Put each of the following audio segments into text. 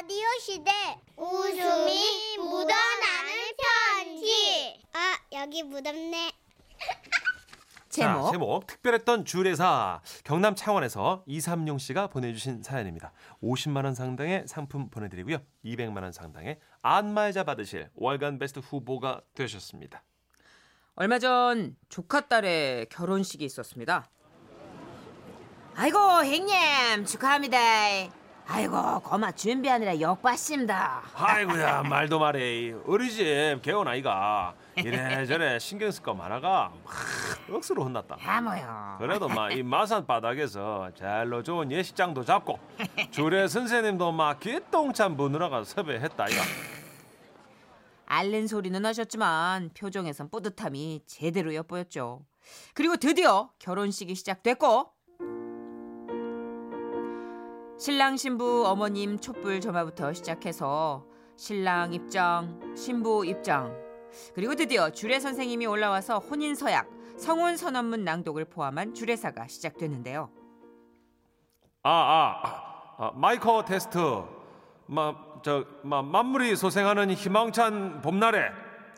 라디오 시대 웃음이 묻어나는 편지 아 여기 묻었네 제목. 자, 제목 특별했던 주례사 경남 창원에서 이삼용 씨가 보내주신 사연입니다. 50만 원 상당의 상품 보내드리고요. 200만 원 상당의 안마의자 받으실 월간 베스트 후보가 되셨습니다. 얼마 전 조카 딸의 결혼식이 있었습니다. 아이고 형님 축하합니다. 아이고 고마 준비하느라 욕받습니다. 아이고야 말도 말해 우리 집 개원 아이가 이래저래 신경 쓸 거 많아가 막 억수로 혼났다. 아 뭐요. 그래도 막 이 마산 바닥에서 잘로 좋은 예식장도 잡고 주례 선생님도 막 기똥찬 분으로가 섭외했다 이가. 앓는 소리는 하셨지만 표정에선 뿌듯함이 제대로 엿보였죠. 그리고 드디어 결혼식이 시작됐고 신랑 신부 어머님 촛불 점화부터 시작해서 신랑 입장, 신부 입장, 그리고 드디어 주례 선생님이 올라와서 혼인 서약, 성혼 선언문 낭독을 포함한 주례사가 시작됐는데요. 아, 아, 아, 마이크 테스트. 마, 저, 마, 만물이 소생하는 희망찬 봄날에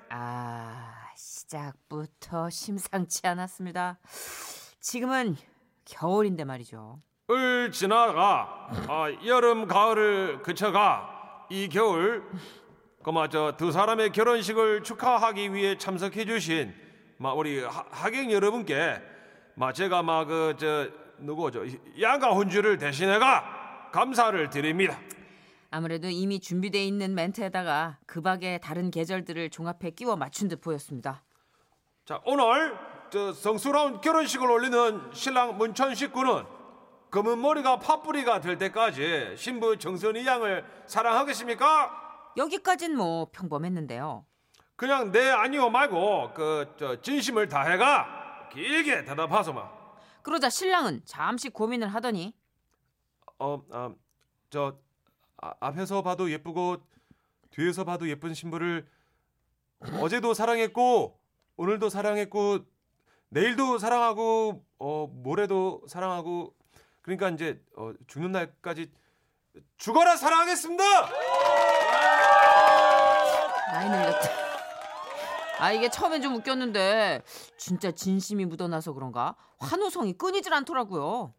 아, 시작부터 심상치 않았습니다. 지금은 겨울인데 말이죠. 을 지나가 아, 여름 가을을 그쳐가 이 겨울 그마 저두 사람의 결혼식을 축하하기 위해 참석해 주신 마 우리 하, 하객 여러분께 마 제가 마 그 저 누구 저 양가 혼주를 대신해가 감사를 드립니다. 아무래도 이미 준비돼 있는 멘트에다가 그 밖의 다른 계절들을 종합해 끼워 맞춘 듯 보였습니다. 자 오늘 저 성스러운 결혼식을 올리는 신랑 문천 식구는 검은 머리가 팥뿌리가 될 때까지 신부 정선이 양을 사랑하겠습니까? 여기까진 뭐 평범했는데요. 그냥 네 아니요 말고 그저 진심을 다해가 길게 대답하소마. 그러자 신랑은 잠시 고민을 하더니 어저 아, 앞에서 봐도 예쁘고 뒤에서 봐도 예쁜 신부를 어제도 사랑했고 오늘도 사랑했고 내일도 사랑하고 어 모레도 사랑하고 그러니까 이제 어, 죽는 날까지 죽어라 사랑하겠습니다. 많이 늘렸다. 아 이게 처음엔 좀 웃겼는데 진짜 진심이 묻어나서 그런가 환호성이 끊이질 않더라고요.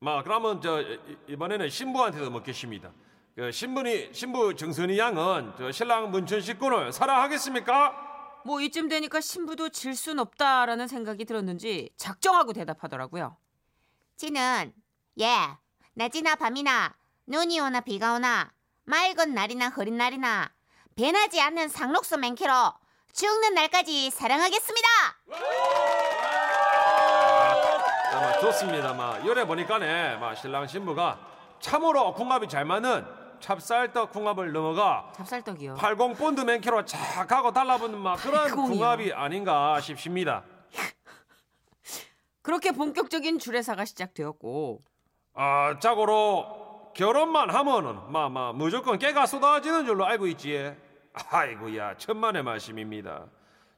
마 그러면 저 이- 이번에는 신부한테도 먹겠습니다. 그 신부니 신부 정선이 양은 저 신랑 문천 식구를 사랑하겠습니까? 뭐 이쯤 되니까 신부도 질 순 없다라는 생각이 들었는지 작정하고 대답하더라고요. 지는 예 낮이나 밤이나 눈이 오나 비가 오나 맑은 날이나 흐린 날이나 변하지 않는 상록수 맹캐로 죽는 날까지 사랑하겠습니다. 아마 좋습니다. 마 열에 보니까네 마 신랑 신부가 참으로 궁합이 잘 맞는 찹쌀떡 궁합을 넘어가 찹쌀떡이요. 80 본드 맨키로 착 하고 달라붙는 막 그런 80이요. 궁합이 아닌가 싶습니다. 그렇게 본격적인 주례사가 시작되었고 아 자고로 결혼만 하면은 마마 무조건 깨가 쏟아지는 줄로 알고 있지. 아이고야 천만의 말씀입니다.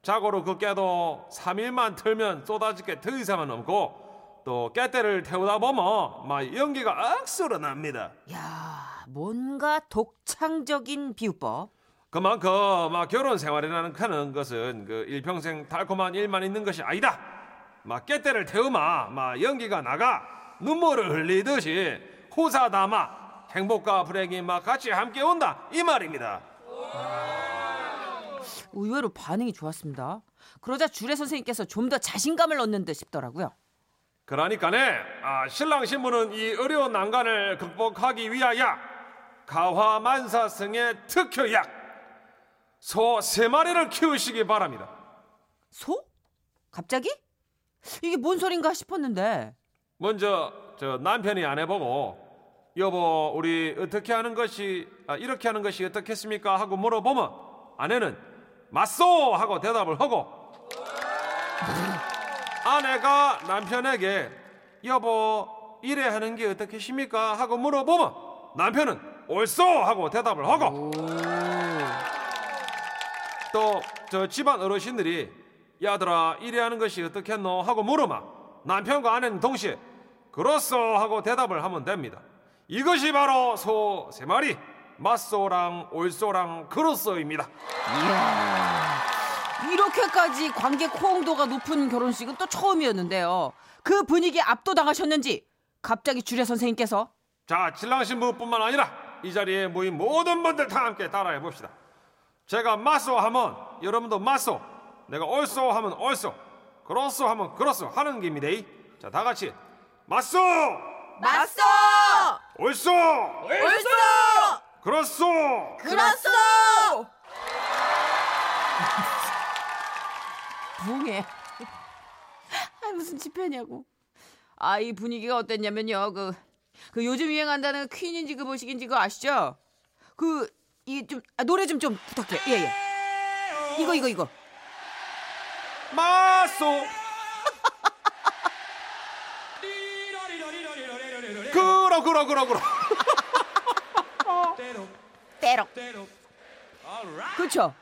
자고로 그 깨도 3일만 틀면 쏟아질 게더 이상은 없고 또 깨때를 태우다 보면 막 연기가 억수로 납니다. 야 뭔가 독창적인 비유법. 그만큼 막 결혼 생활이라는 하는 것은 그 일평생 달콤한 일만 있는 것이 아니다. 막 깨때를 태우마 막 연기가 나가 눈물을 흘리듯이 호사다마 행복과 불행이 막 같이 함께 온다 이 말입니다. 의외로 반응이 좋았습니다. 그러자 주례 선생님께서 좀 더 자신감을 얻는 듯 싶더라고요. 그러니까네 아, 신랑 신부는 이 어려운 난관을 극복하기 위하여 가화만사성의 특효약 소 세 마리를 키우시기 바랍니다. 소? 갑자기? 이게 뭔 소린가 싶었는데 먼저 저 남편이 안 해보고 여보 우리 어떻게 하는 것이 아, 이렇게 하는 것이 어떻겠습니까? 하고 물어보면 아내는 맞소! 하고 대답을 하고. 아내가 남편에게 여보 이래 하는 게 어떻겠습니까? 하고 물어보면 남편은 옳소! 하고 대답을 하고. 또 저 집안 어르신들이 야들아 이래 하는 것이 어떻겠노? 하고 물어마 남편과 아내는 동시에 그렇소 하고 대답을 하면 됩니다 이것이 바로 소 세 마리 맞소랑 올소랑 그로소입니다. 이야, 이렇게까지 관객 호응도가 높은 결혼식은 또 처음이었는데요. 그 분위기에 압도당하셨는지 갑자기 주례 선생님께서 자, 신랑 신부뿐만 아니라 이 자리에 모인 모든 분들 다 함께 따라해 봅시다. 제가 맞소 하면 여러분도 맞소, 내가 올소 하면 올소, 그로소 하면 그로소 하는 겁니다. 자, 다 같이 맞소, 맞서! 올소, 올소! 그로소. 그렇소! 부흥해. 아 무슨 집회냐고. 아 이 분위기가 어땠냐면요. 그, 그 요즘 유행한다는 퀸인지 그 뭐식인지 그거 아시죠? 그 이 좀 아, 노래 좀 좀 부탁해. 예 예. 이거 이거 이거. 맞소. 그러 그러 그러 그러. 때로. 그렇죠.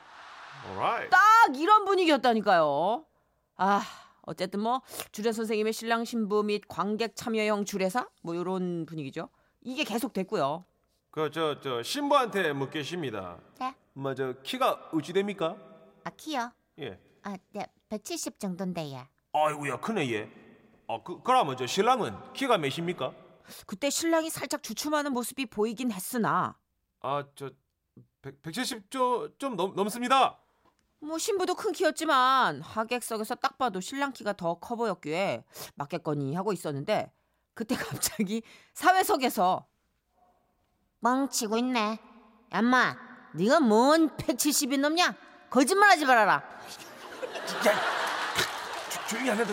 Alright. 딱 이런 분위기였다니까요. 아, 어쨌든 뭐 주례 선생님의 신랑 신부 및 관객 참여형 주례사 뭐 이런 분위기죠. 이게 계속 됐고요. 그 저 저 신부한테 묻겠습니다. 네? 뭐저 키가 어찌 됩니까? 아 키요? 예. 아, 네, 170 정도인데요. 아이고야 크네 얘. 아 그, 그러면 저 신랑은 키가 몇입니까? 그때 신랑이 살짝 주춤하는 모습이 보이긴 했으나 아저 170좀 좀 넘, 넘습니다. 뭐 신부도 큰 키였지만 하객석에서 딱 봐도 신랑 키가 더 커 보였기에 맞겠거니 하고 있었는데 그때 갑자기 사회석에서 멍치고 있네. 엄마, 네가 뭔 170이 넘냐? 거짓말하지 말아라. 조용히 안 해도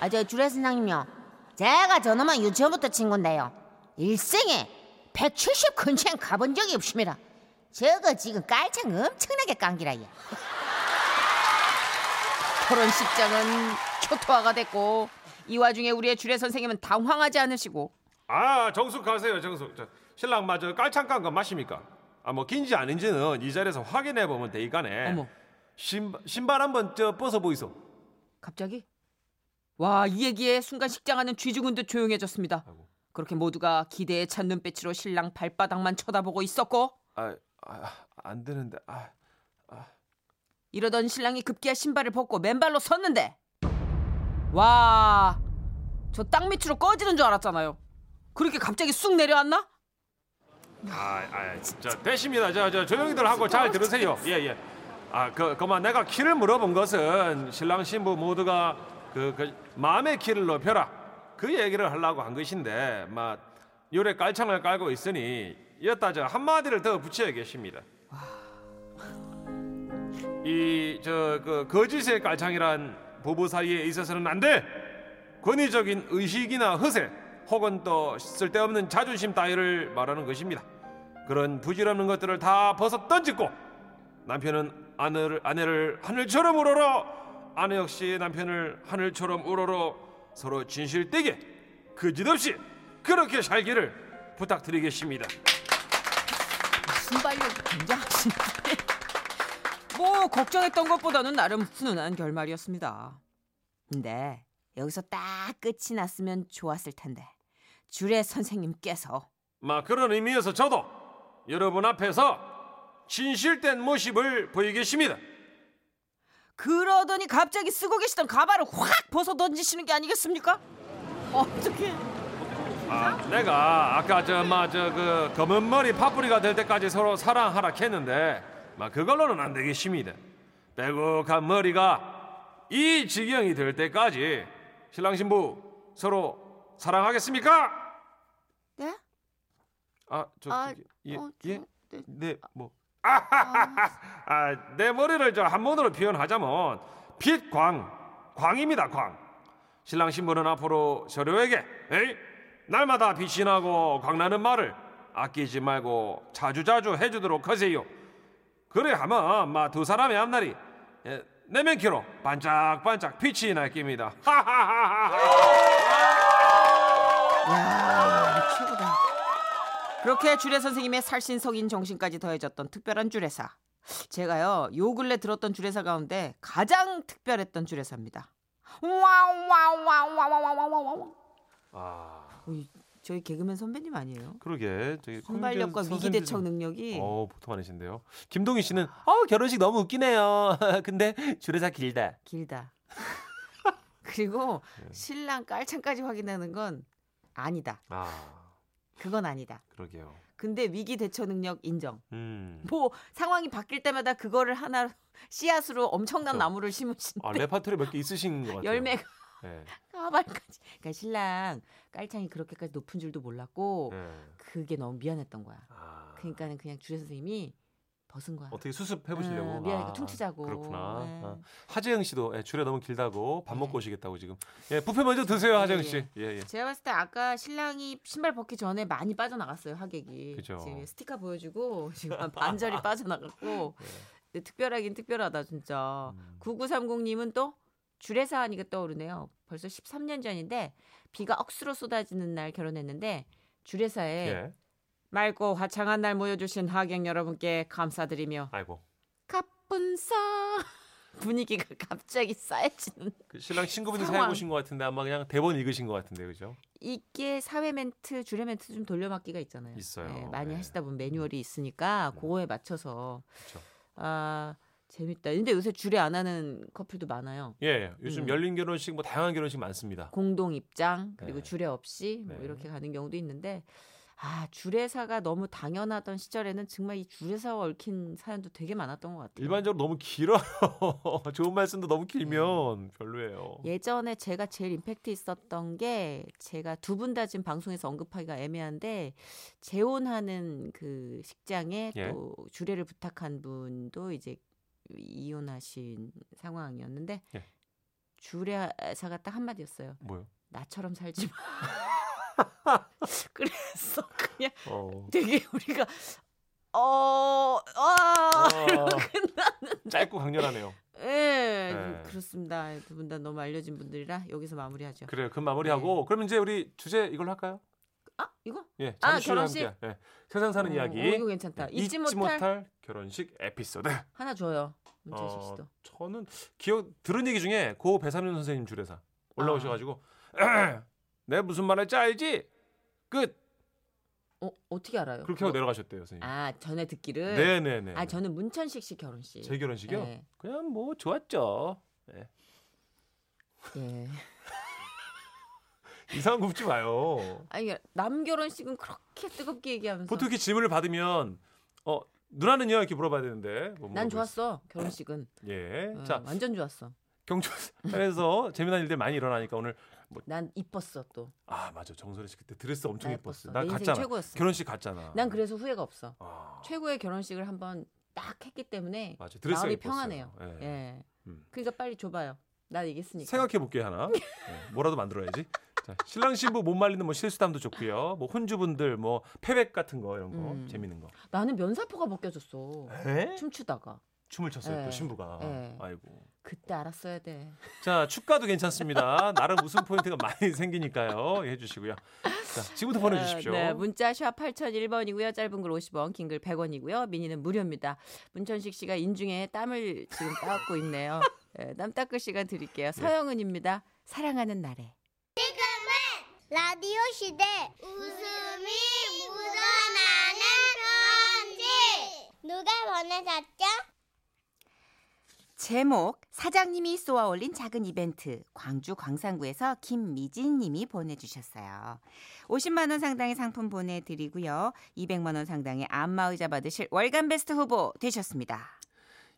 아, 저 주례 선생님요. 제가 저놈은 유치원부터 친구인데요. 일생에 170 근처엔 가본 적이 없습니다. 저거 지금 깔창 엄청나게 깡기라 얘. 결혼식장은 초토화가 됐고 이 와중에 우리의 주례 선생님은 당황하지 않으시고 아 정숙하세요 정숙. 저, 신랑 마저 깔창 깐거 맞습니까? 아 뭐 긴지 아닌지는 이 자리에서 확인해 보면 되니까네. 어머 신 신발 한번 저 벗어 보이소. 갑자기 와 이 얘기에 순간 식장하는 쥐죽은 듯 조용해졌습니다. 아이고. 그렇게 모두가 기대에 찬 눈빛으로 신랑 발바닥만 쳐다보고 있었고 아, 아, 안 되는데. 아, 이러던 신랑이 급기야 신발을 벗고 맨발로 섰는데 와 저 땅 밑으로 꺼지는 줄 알았잖아요. 그렇게 갑자기 쑥 내려왔나? 아, 아, 저 됐습니다. 저, 저 조용히들 하고 잘 들으세요. 예, 예. 아, 그, 그만 내가 키를 물어본 것은 신랑 신부 모두가 그, 그 마음의 키를 높여라. 그 얘기를 하려고 한 것인데, 막 요래 깔창을 깔고 있으니 이었다 저 한마디를 더 붙여야겠습니다. 이 저 그 거짓의 깔창이란 부부 사이에 있어서는 안 돼. 권위적인 의식이나 허세 혹은 또 쓸데없는 자존심 따위를 말하는 것입니다. 그런 부질없는 것들을 다 벗어 던지고 남편은 아내를, 아내를 하늘처럼 우러러 아내 역시 남편을 하늘처럼 우러러 서로 진실되게 거짓없이 그렇게 살기를 부탁드리겠습니다. 순발력이 굉장하신데 뭐 걱정했던 것보다는 나름 훈훈한 결말이었습니다. 근데 여기서 딱 끝이 났으면 좋았을 텐데 주례 선생님께서 막 그런 의미에서 저도 여러분 앞에서 진실된 모습을 보이겠습니다. 그러더니 갑자기 쓰고 계시던 가발을 확 벗어 던지시는 게 아니겠습니까? 어떻게? 아, 내가 아까 저마저그 검은 머리 파뿌리가 될 때까지 서로 사랑하라 했는데 막 그걸로는 안 되겠습니다. 빼곡한 머리가 이 지경이 될 때까지 신랑 신부 서로 사랑하겠습니까? 네? 아, 저 아, 예, 어, 예, 저, 네. 네, 뭐. 아, 내 머리를 저 한문으로 표현하자면 빛광, 광입니다, 광. 신랑 신부는 앞으로 서로에게 에이? 날마다 빛이 나고 광나는 말을 아끼지 말고 자주자주 해주도록 하세요. 그래 하면 마두 사람의 앞날이 예, 내면키로 반짝반짝 빛이 날 겁니다. 하하하하. 야. 그렇게 주례 선생님의 살신성인 정신까지 더해졌던 특별한 주례사. 제가요 요 근래 들었던 주례사 가운데 가장 특별했던 주례사입니다. 와와와와와와와와. 아, 저희 개그맨 선배님 아니에요? 그러게. 순발력과 위기 대처 능력이 어, 보통 아니신데요. 김동희 씨는 어, 결혼식 너무 웃기네요. 근데 주례사 길다. 길다. 그리고 네. 신랑 깔창까지 확인하는 건 아니다. 아, 그건 아니다. 그러게요. 근데 위기 대처 능력 인정. 음. 뭐 상황이 바뀔 때마다 그거를 하나 씨앗으로 엄청난 그렇죠. 나무를 심으신데 아, 레파토리 몇 개 있으신 것 같아요. 열매가 네. 가발까지. 그러니까 신랑 깔창이 그렇게까지 높은 줄도 몰랐고 네. 그게 너무 미안했던 거야. 아. 그러니까는 그냥 주례 선생님이 벗은 거야. 어떻게 수습해 보시려고? 응, 미안하니까 퉁치자고. 그렇구나. 네. 아. 하재영 씨도 예, 줄에 너무 길다고 밥 네. 먹고 오시겠다고 지금. 예, 부페 먼저 드세요, 하재영 예, 씨. 예. 예, 예. 제가 봤을 때 아까 신랑이 신발 벗기 전에 많이 빠져나갔어요 하객이. 그죠. 지금 스티커 보여주고 지금 한 반절이 빠져나갔고. 근데 특별하긴 특별하다 진짜. 음. 9930님은 또 주례사 하니까 떠오르네요. 벌써 13년 전인데 비가 억수로 쏟아지는 날 결혼했는데 주례사에 예. 맑고 화창한 날 모여주신 하객 여러분께 감사드리며 아이고. 가뿐싸 분위기가 갑자기 쌓여지는 그 신랑 친구분이 상황. 사회 보신 것 같은데 아마 그냥 대본 읽으신 것 같은데 그죠? 이게 사회 멘트, 주례 멘트 좀 돌려막기가 있잖아요. 있어요. 네, 많이 네. 하시다 보면 매뉴얼이 있으니까 음. 그거에 맞춰서 그렇죠. 아 재밌다. 근데 요새 주례 안 하는 커플도 많아요. 예, 예. 요즘 음. 열린 결혼식 뭐 다양한 결혼식 많습니다. 공동 입장 그리고 네. 주례 없이 뭐 네. 이렇게 가는 경우도 있는데 아 주례사가 너무 당연하던 시절에는 정말 이 주례사와 얽힌 사연도 되게 많았던 것 같아요. 일반적으로 너무 길어요. 좋은 말씀도 너무 길면 별로예요. 예전에 제가 제일 임팩트 있었던 게 제가 두 분 다 지금 방송에서 언급하기가 애매한데 재혼하는 그 식장에 예. 또 주례를 부탁한 분도 이제 이혼하신 상황이었는데 예. 주례사가 딱 한마디였어요. 뭐요? 나처럼 살지 마. 그래서 그냥 어. 되게 우리가 어, 아, 어, 끝나는. 짧고 강렬하네요. 예, 네. 그렇습니다. 두 분 다 너무 알려진 분들이라 여기서 마무리하죠. 그래요. 그 마무리하고 그럼 이제 우리 주제 이걸로 할까요? 아, 이거? 예, 아, 결혼식? 함께. 예. 세상 사는 어, 이야기. 어, 이거 괜찮다. 잊지, 못할, 결혼식 에피소드. 하나 줘요. 문철식 어, 씨도. 저는 기억 들은 얘기 중에 고 배삼년 선생님 줄에서 올라오셔 가지고 아. 내가 무슨 말 할지 알지? 끝 어, 어떻게 알아요? 그렇게 하고 그거? 내려가셨대요 선생님. 아, 전에 듣기를. 네 네 네. 아, 저는 문천식 씨 결혼식. 제 결혼식이요? 네. 그냥 뭐 좋았죠. 예. 예. 이상한 거 묻지 마요. 아니, 남 결혼식은 그렇게 뜨겁게 얘기하면서. 보통 이렇게 질문을 받으면 어 누나는요 이렇게 물어봐야 되는데. 뭐 난 좋았어. 결혼식은. 예. 어, 자 완전 좋았어. 경주에서 재미난 일들 많이 일어나니까 오늘 난 이뻤어 또. 아 맞아 정선혜 씨 그때 드레스 엄청 나 예뻤어. 예뻤어. 나 갔잖아. 최고였어. 결혼식 갔잖아. 난 그래서 후회가 없어. 아, 최고의 결혼식을 한번 딱 했기 때문에 맞아. 마음이 예뻤어요. 평안해요. 예. 예. 음. 그러니까 빨리 줘봐요. 나 얘기했으니까. 생각해 볼게 하나. 네, 뭐라도 만들어야지. 자, 신랑 신부 못 말리는 뭐 실수담도 좋고요. 뭐 혼주분들 뭐 패백 같은 거 이런 거 음. 재밌는 거. 나는 면사포가 벗겨졌어. 에? 춤추다가. 춤을 췄어요 예. 또 신부가. 예. 아이고. 그때 알았어야 돼. 자 축가도 괜찮습니다. 나름 웃음 포인트가 많이 생기니까요. 해 주시고요. 자 지금부터 보내 주십시오. 네, 문자 샵 8001번이고요. 짧은 글 50원, 긴 글 100원이고요. 미니는 무료입니다. 문천식 씨가 인중에 땀을 지금 닦고 있네요. 네, 땀 닦을 시간 드릴게요. 서영은입니다. 사랑하는 날에. 라디오 시대 웃음이 묻어나는 편지 누가 보내셨죠? 제목 사장님이 쏘아 올린 작은 이벤트 광주 광산구에서 김미진 님이 보내주셨어요. 50만 원 상당의 상품 보내드리고요. 200만 원 상당의 안마의자 받으실 월간 베스트 후보 되셨습니다.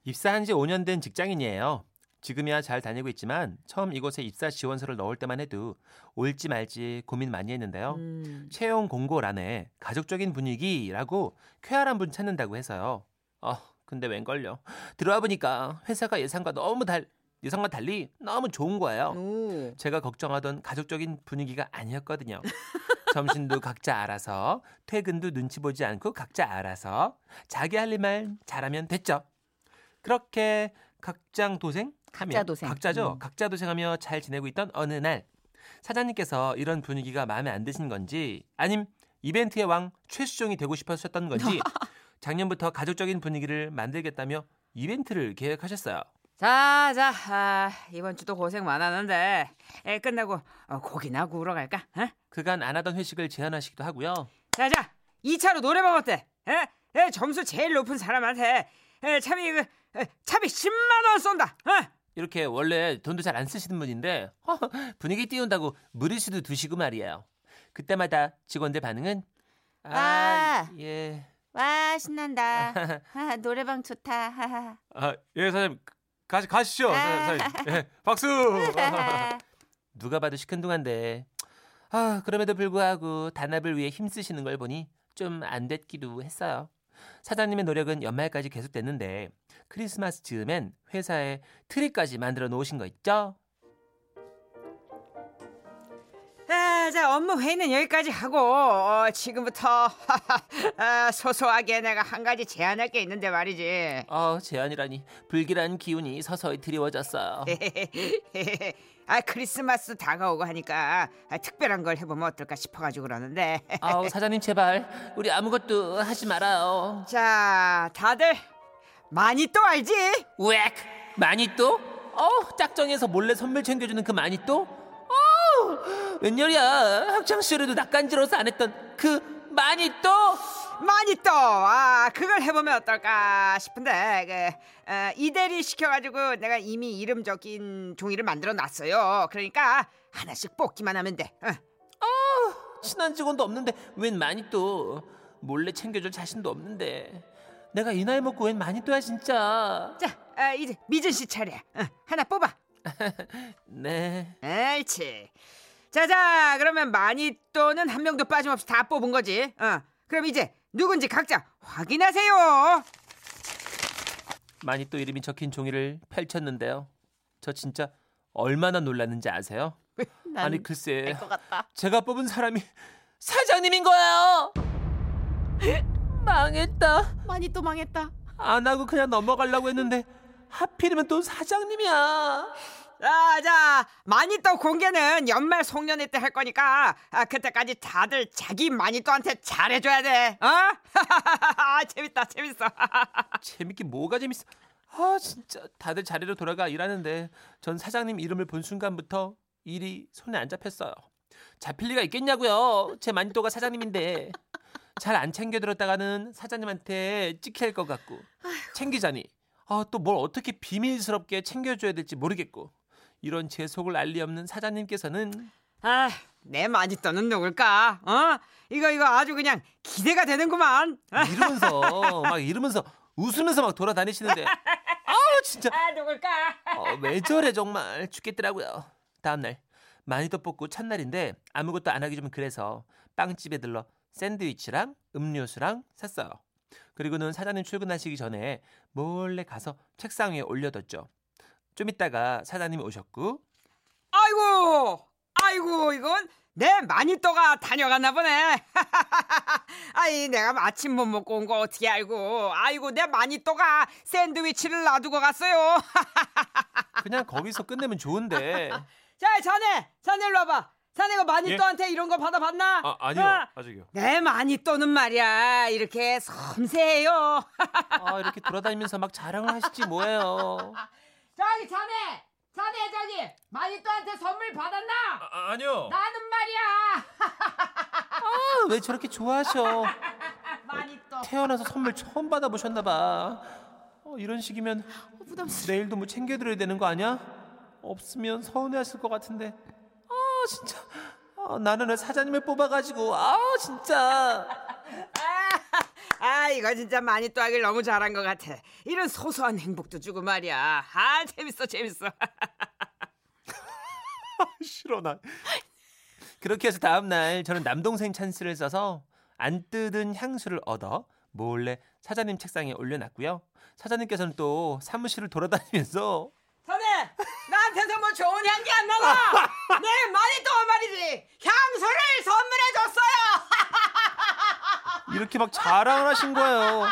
입사한 지 5년 된 직장인이에요. 지금이야 잘 다니고 있지만 처음 이곳에 입사 지원서를 넣을 때만 해도 올지 말지 고민 많이 했는데요. 음, 채용 공고란에 가족적인 분위기라고 쾌활한 분 찾는다고 해서요. 아, 근데 웬걸요. 들어와 보니까 회사가 예상과 너무 달 예상과 달리 너무 좋은 거예요. 오. 제가 걱정하던 가족적인 분위기가 아니었거든요. 점심도 각자 알아서, 퇴근도 눈치 보지 않고 각자 알아서 자기 할 일만 잘하면 됐죠. 그렇게 각장 도생? 각자 도생. 각자죠. 음. 각자 도생하며 잘 지내고 있던 어느 날 사장님께서 이런 분위기가 마음에 안 드신 건지 아님 이벤트의 왕 최수종이 되고 싶으셨던 건지 작년부터 가족적인 분위기를 만들겠다며 이벤트를 계획하셨어요. 자, 자, 아, 이번 주도 고생 많았는데 에, 끝나고 어, 고기나 구우러 갈까? 어? 그간 안 하던 회식을 제안하시기도 하고요. 자, 자, 2차로 노래방 어때? 에? 에, 점수 제일 높은 사람한테 에, 차비 그 에, 차비 10만 원 쏜다. 어? 이렇게 원래 돈도 잘 안 쓰시는 분인데 분위기 띄운다고 무리수도 두시고 말이에요. 그때마다 직원들 반응은 아, 아. 예. 와 신난다. 아, 노래방 좋다. 아, 예, 사장님. 가, 가시죠. 사- 사장님. 예, 박수. 누가 봐도 시큰둥한데 아 그럼에도 불구하고 단합을 위해 힘쓰시는 걸 보니 좀 안 됐기도 했어요. 사장님의 노력은 연말까지 계속됐는데 크리스마스 즈음엔 회사에 트리까지 만들어 놓으신 거 있죠? 자, 업무 회의는 여기까지 하고 어, 지금부터 아, 소소하게 내가 한 가지 제안할 게 있는데 말이지. 어 제안이라니 불길한 기운이 서서히 드리워졌어요. 아, 크리스마스 다가오고 하니까 아, 특별한 걸 해보면 어떨까 싶어가지고 그러는데. 아우 사장님 제발 우리 아무것도 하지 말아요. 자, 다들 많이 또 알지? 웩 마니또? 어 짝정에서 몰래 선물 챙겨주는 그 마니또? 어 웬열이야 학창 시절에도 낯간지러서 안 했던 그 마니또? 많이 또, 아, 그걸 해보면 어떨까 싶은데, 그, 어, 이대리 시켜가지고 내가 이미 이름 적힌 종이를 만들어 놨어요. 그러니까 하나씩 뽑기만 하면 돼. 어. 친한 직원도 없는데 웬 마니또? 몰래 챙겨줄 자신도 없는데 내가 이 나이 먹고 웬 마니또야 진짜? 자, 아, 이제 미준 씨 차례. 어, 하나 뽑아. 네. 옳지. 자자, 그러면 많이 또는 한 명도 빠짐없이 다 뽑은 거지. 어, 그럼 이제 누군지 각자 확인하세요. 마니또 이름이 적힌 종이를 펼쳤는데요. 저 진짜 얼마나 놀랐는지 아세요? 아니 글쎄 것 같다. 제가 뽑은 사람이 사장님인 거예요. 망했다. 많이 또 망했다. 안 하고 그냥 넘어가려고 했는데 하필이면 또 사장님이야. 자, 자, 많이 또 공개는 연말 송년회 때 할 거니까 아, 그때까지 다들 자기 많이 또한테 잘해줘야 돼. 어? 아, 재밌다, 재밌어. 재밌게 뭐가 재밌어? 아 진짜 다들 자리로 돌아가 일하는데 전 사장님 이름을 본 순간부터 일이 손에 안 잡혔어요. 잡힐 리가 있겠냐고요. 제 마니또가 사장님인데 잘 안 챙겨 들었다가는 사장님한테 찍힐 것 같고 챙기자니 아, 또 뭘 어떻게 비밀스럽게 챙겨줘야 될지 모르겠고 이런 제 속을 알리 없는 사장님께서는 아, 내 많이 또는 누굴까? 어? 이거 이거 아주 그냥 기대가 되는구만. 어? 이러면서 막 이러면서 웃으면서 막 돌아다니시는데 아우 진짜 아, 누굴까? 어, 왜 저래 정말 죽겠더라고요. 다음날 마니또 뽑고 첫날인데 아무것도 안 하기 좀 그래서 빵집에 들러 샌드위치랑 음료수랑 샀어요. 그리고는 사장님 출근하시기 전에 몰래 가서 책상 위에 올려뒀죠. 좀 있다가 사장님이 오셨고 아이고, 아이고, 이건 내 마니또가 다녀갔나 보네. 아이, 내가 마침 못 먹고 온 거 어떻게 알고? 아이고, 내 마니또가 샌드위치를 놔두고 갔어요. 그냥 거기서 끝내면 좋은데 자, 자네, 자네 일로 와봐. 자네가 마니또한테 이런 거 받아봤나? 아, 아니요. 어? 아직이요. 내 마니또는 말이야, 이렇게 섬세해요. 아, 이렇게 돌아다니면서 막 자랑을 하시지 뭐예요. 저기 자네, 자네 저기 마니또한테 선물 받았나? 아, 아니요. 나는 말이야. 아, 왜 저렇게 좋아하셔? 마니또. 태어나서 선물 처음 받아보셨나 봐. 어, 이런 식이면 내일도 뭐 챙겨드려야 되는 거 아니야? 없으면 서운해하실 것 같은데. 아 진짜. 아, 나는 왜 사장님을 뽑아가지고 아 진짜. 아 이거 진짜 마니또 하길 너무 잘한 것 같아. 이런 소소한 행복도 주고 말이야. 아 재밌어 재밌어. 싫어 나. 그렇게 해서 다음 날 저는 남동생 찬스를 써서 안 뜯은 향수를 얻어 몰래 사장님 책상에 올려놨고요. 사장님께서는 또 사무실을 돌아다니면서 뭐 좋은 향기 안 나나? 내 마니또가 말이지 향수를 선물해줬어요. 이렇게 막 자랑을 하신 거예요.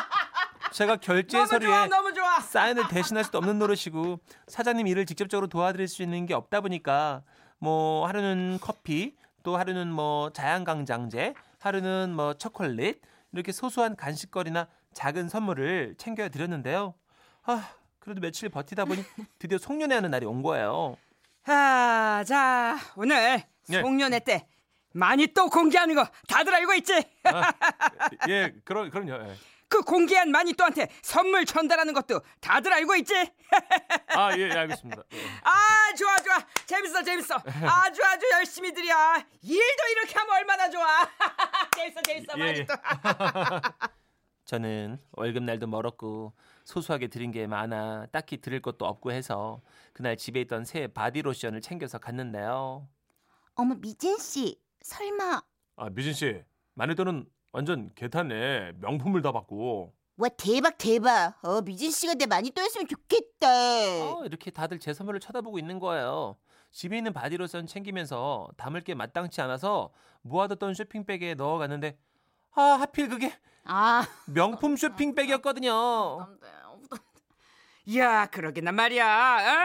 제가 결제 너무 좋아 서류에 너무 좋아. 사인을 대신할 수도 없는 노릇이고 사장님 일을 직접적으로 도와드릴 수 있는 게 없다 보니까 뭐 하루는 커피 또 하루는 뭐 자양강장제 하루는 뭐 초콜릿 이렇게 소소한 간식거리나 작은 선물을 챙겨 드렸는데요. 아 그래도 며칠 버티다 보니 드디어 송년회 하는 날이 온 거예요. 아, 자, 오늘 예. 송년회 때 많이 또 공개하는 거 다들 알고 있지? 예, 그럼 그럼요. 예. 그 공개한 마니또한테 선물 전달하는 것도 다들 알고 있지? 아, 예, 예, 알겠습니다. 예. 아, 좋아, 좋아. 재밌어, 재밌어. 아주 아주 열심히 들이야. 일도 이렇게 하면 얼마나 좋아. 재밌어, 재밌어, 예, 예. 마니또. 저는 월급 날도 멀었고 소소하게 드린 게 많아 딱히 드릴 것도 없고 해서 그날 집에 있던 새 바디로션을 챙겨서 갔는데요. 어머 미진 씨 설마 아, 미진 씨. 마니또는 완전 계 탔네. 명품을 다 받고. 와 대박 대박 어 미진 씨가 내 마니또였으면 좋겠다 어, 이렇게 다들 제 선물을 쳐다보고 있는 거예요. 집에 있는 바디로션 챙기면서 담을 게 마땅치 않아서 모아뒀던 쇼핑백에 넣어갔는데 아 하필 그게 아 명품 쇼핑백이었거든요. 야, 그러게나 말이야.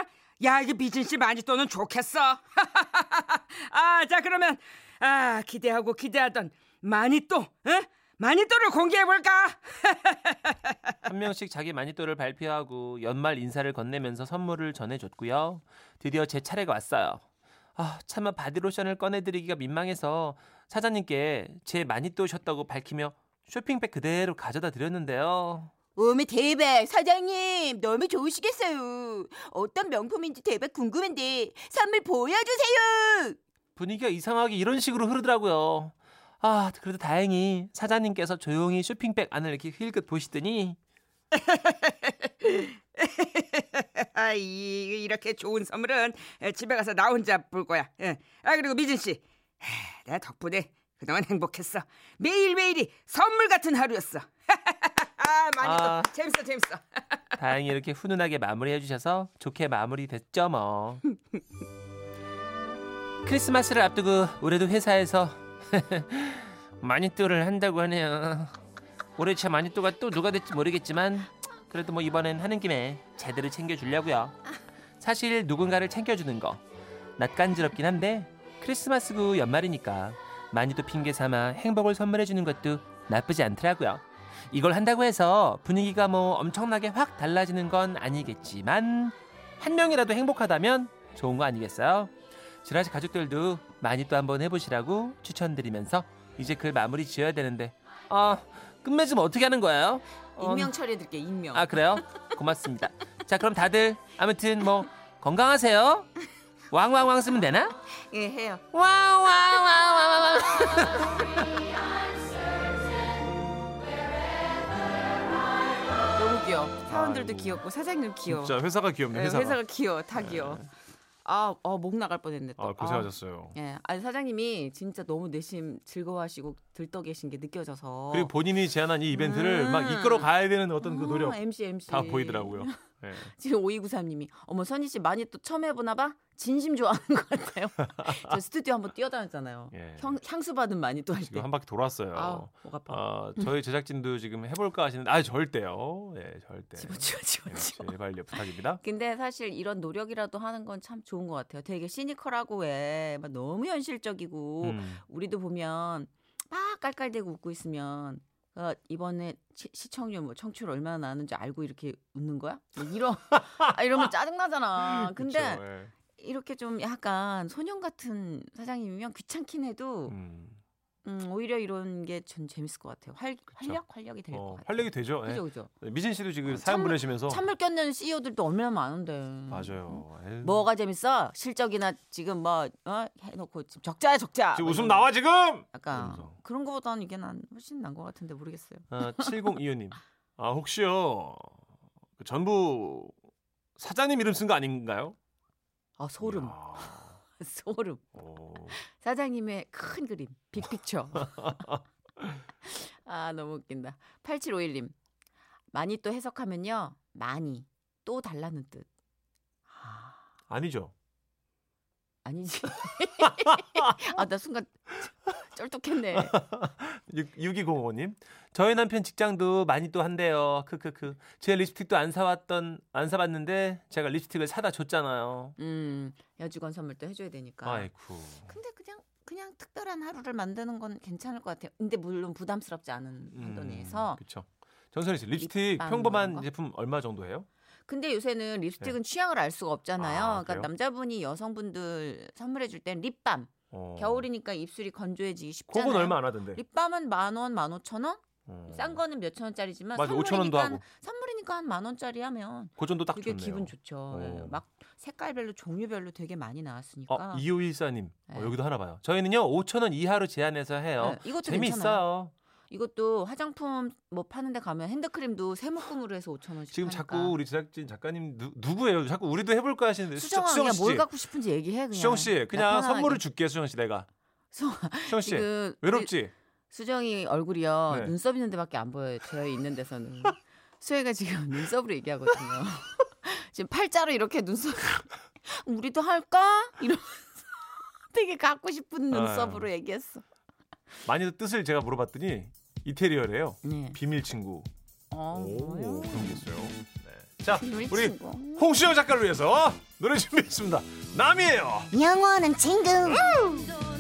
어? 야, 이게 미진 씨 마니또는 좋겠어. 아, 자, 그러면 아, 기대하고 기대하던 마니또, 어? 마니또를 공개해 볼까? 한 명씩 자기 마니또를 발표하고 연말 인사를 건네면서 선물을 전해줬고요. 드디어 제 차례가 왔어요. 아, 차마 바디로션을 꺼내드리기가 민망해서 사장님께 제 마니또셨다고 밝히며 쇼핑백 그대로 가져다 드렸는데요. 어머 대박 사장님 너무 좋으시겠어요 어떤 명품인지 대박 궁금한데 선물 보여주세요 분위기가 이상하게 이런 식으로 흐르더라고요. 아, 그래도 다행히 사장님께서 조용히 쇼핑백 안을 이렇게 힐끗 보시더니 아, 이, 이렇게 좋은 선물은 집에 가서 나 혼자 볼 거야. 예. 아, 그리고 미진 씨, 하, 내가 덕분에 그동안 행복했어. 매일매일이 선물 같은 하루였어. 아, 마니또 아. 재밌어, 재밌어. 다행히 이렇게 훈훈하게 마무리해 주셔서 좋게 마무리됐죠 뭐. 크리스마스를 앞두고 올해도 회사에서 마니또를 한다고 하네요. 올해 제 마니또가 또 누가 될지 모르겠지만 그래도 뭐 이번엔 하는 김에 제대로 챙겨주려고요. 사실 누군가를 챙겨주는 거 낯간지럽긴 한데 크리스마스고 연말이니까 마니또 핑계 삼아 행복을 선물해 주는 것도 나쁘지 않더라고요. 이걸 한다고 해서 분위기가 뭐 엄청나게 확 달라지는 건 아니겠지만 한 명이라도 행복하다면 좋은 거 아니겠어요? 지라시 가족들도 많이 또 한번 해보시라고 추천드리면서 이제 글 마무리 지어야 되는데 아 끝맺음 어떻게 하는 거예요? 어, 익명 처리해드릴게, 익명. 아 그래요? 고맙습니다. 자 그럼 다들 아무튼 뭐 건강하세요. 왕왕왕 쓰면 되나? 예, 해요. 왕왕왕왕왕. 너무 귀여워. 사원들도 귀엽고 사장님 귀여워. 진짜 회사가 귀엽네. 예, 회사가. 회사가 귀여워, 다 귀여워. 아, 어, 목 나갈 뻔했네. 또. 아, 고생하셨어요. 아, 예, 아니 사장님이 진짜 너무 내심 즐거워하시고 들떠 계신 게 느껴져서. 그리고 본인이 제안한 이 이벤트를 음. 막 이끌어 가야 되는 어떤 그 노력 어, MC MC 다 보이더라고요. 예. 지금 5293님이 어머 선희 씨 많이 또 처음 해보나 봐. 진심 좋아하는 것 같아요. 저 스튜디오 한번 뛰어다녔잖아요. 예. 향, 향수 받은 많이 또 할 때. 한 바퀴 돌았어요. 아, 목 아파. 아, 저희 제작진도 지금 해볼까 하시는데 아 절대요. 예, 절대. 집어치워, 집어치워. 예, 제발요 부탁입니다. 근데 사실 이런 노력이라도 하는 건 참 좋은 것 같아요. 되게 시니컬하고 왜막 너무 현실적이고 음. 우리도 보면 막 깔깔대고 웃고 있으면 어, 이번에 시, 시청률 뭐 청취율 얼마나 나는지 알고 이렇게 웃는 거야? 뭐 이런 아, 이러면 짜증 나잖아. 근데 그쵸, 예. 이렇게 좀 약간 소년 같은 사장님이면 귀찮긴 해도 음. 음, 오히려 이런 게 전 재밌을 것 같아요. 활, 활력 활력이 될 것 어, 같아요. 활력이 되죠. 예. 그죠 그죠. 미진 씨도 지금 어, 사연 찬물- 보내시면서 찬물 껴는 CEO들도 얼마나 많은데. 맞아요. 에휴. 뭐가 재밌어? 실적이나 지금 뭐 어? 해놓고 지금 적자야 적자. 지금 뭐 웃음 이런 나와 지금. 약간 이러면서. 그런 거보다는 이게 난 훨씬 나은 것 같은데 모르겠어요. 아, 7025님. 아 혹시요 그 전부 사장님 이름 쓴 거 아닌가요? 아 소름, 이야, 소름. 오. 사장님의 큰 그림, 빅픽처. 아 너무 웃긴다. 8751님 많이 또 해석하면요 많이 또 달라는 뜻. 아, 아니죠. 아니지. 아 나 순간 쩔뚝했네. 6205님. 저희 남편 직장도 많이 또 한대요. 크크크. 제 립스틱도 안 사왔던 안 사봤는데 제가 립스틱을 사다 줬잖아요. 음 여직원 선물 도 해줘야 되니까. 아이쿠. 근데 그냥 그냥 특별한 하루를 만드는 건 괜찮을 것 같아요. 근데 물론 부담스럽지 않은 한도 내에서 그렇죠. 정선희 씨 립스틱 평범한? 제품 얼마 정도 해요? 근데 요새는 립스틱은 취향을 알 수가 없잖아요. 네. 아, 그러니까? 남자분이 여성분들 선물해 줄 땐 립밤. 어. 겨울이니까 입술이 건조해지기 쉽잖아요. 그건 얼마 안 하던데. 립밤은 만 원, 만 오천 원? 어. 싼 거는 몇천 원짜리지만 맞아, 5천 원도 선물이니까 하고. 선물이니까 한 만 원짜리 하면 그 정도 딱 되게 좋네요. 기분 좋죠. 예. 어. 막 색깔별로 종류별로 되게 많이 나왔으니까. 어, 2514님. 어, 네. 여기도 하나 봐요. 저희는요, 5,000원 이하로 제한해서 해요. 네, 이것도 괜찮아요. 재미있어요. 이것도 화장품 뭐 파는데 가면 핸드크림도 세 묶음으로 해서 5천 원씩 지금 하니까. 자꾸 우리 제작진 작가님 누, 누구예요? 자꾸 우리도 해볼까 하시는데 수정아 수정 그냥 씨. 뭘 갖고 싶은지 얘기해 그냥. 수정 씨, 그냥. 선물을 줄게 수정 씨 내가. 수정 씨, 외롭지? 수정이 얼굴이요 네. 눈썹 있는 데밖에 안 보여요. 제 있는 데서는 수혜가 지금 눈썹으로 얘기하거든요. 지금 팔자로 이렇게 눈썹 우리도 할까 이러면서 되게 갖고 싶은 눈썹으로 얘기했어. 많이들 뜻을 제가 물어봤더니 이태리어래요. 네. 비밀 친구. 어, 뭐요? 그런 게 있어요. 네. 자, 우리 친구. 홍수영 작가를 위해서 노래 준비했습니다. 남이에요. 영원한 친구